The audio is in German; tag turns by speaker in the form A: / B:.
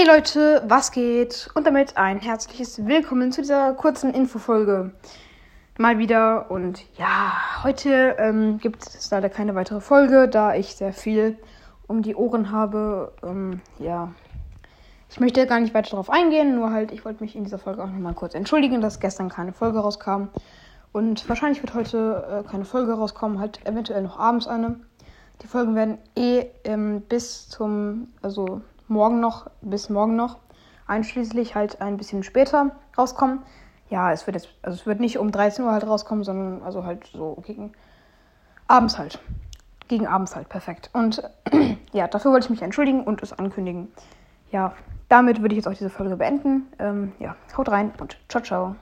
A: Hey Leute, was geht? Und damit ein herzliches Willkommen zu dieser kurzen Infofolge. Mal wieder und ja, heute ähm, gibt es leider keine weitere Folge, da ich sehr viel um die Ohren habe. Ähm, ja, ich möchte gar nicht weiter darauf eingehen, nur halt, ich wollte mich in dieser Folge auch nochmal kurz entschuldigen, dass gestern keine Folge rauskam. Und wahrscheinlich wird heute äh, keine Folge rauskommen, halt eventuell noch abends eine. Die Folgen werden eh ähm, bis zum, also morgen noch, bis morgen noch, einschließlich halt ein bisschen später rauskommen. Ja, es wird jetzt, also es wird nicht um 13 Uhr halt rauskommen, sondern also halt so gegen abends halt. Gegen abends halt, perfekt. Und ja, dafür wollte ich mich entschuldigen und es ankündigen. Ja, damit würde ich jetzt auch diese Folge beenden. Ähm, ja, haut rein und ciao, ciao.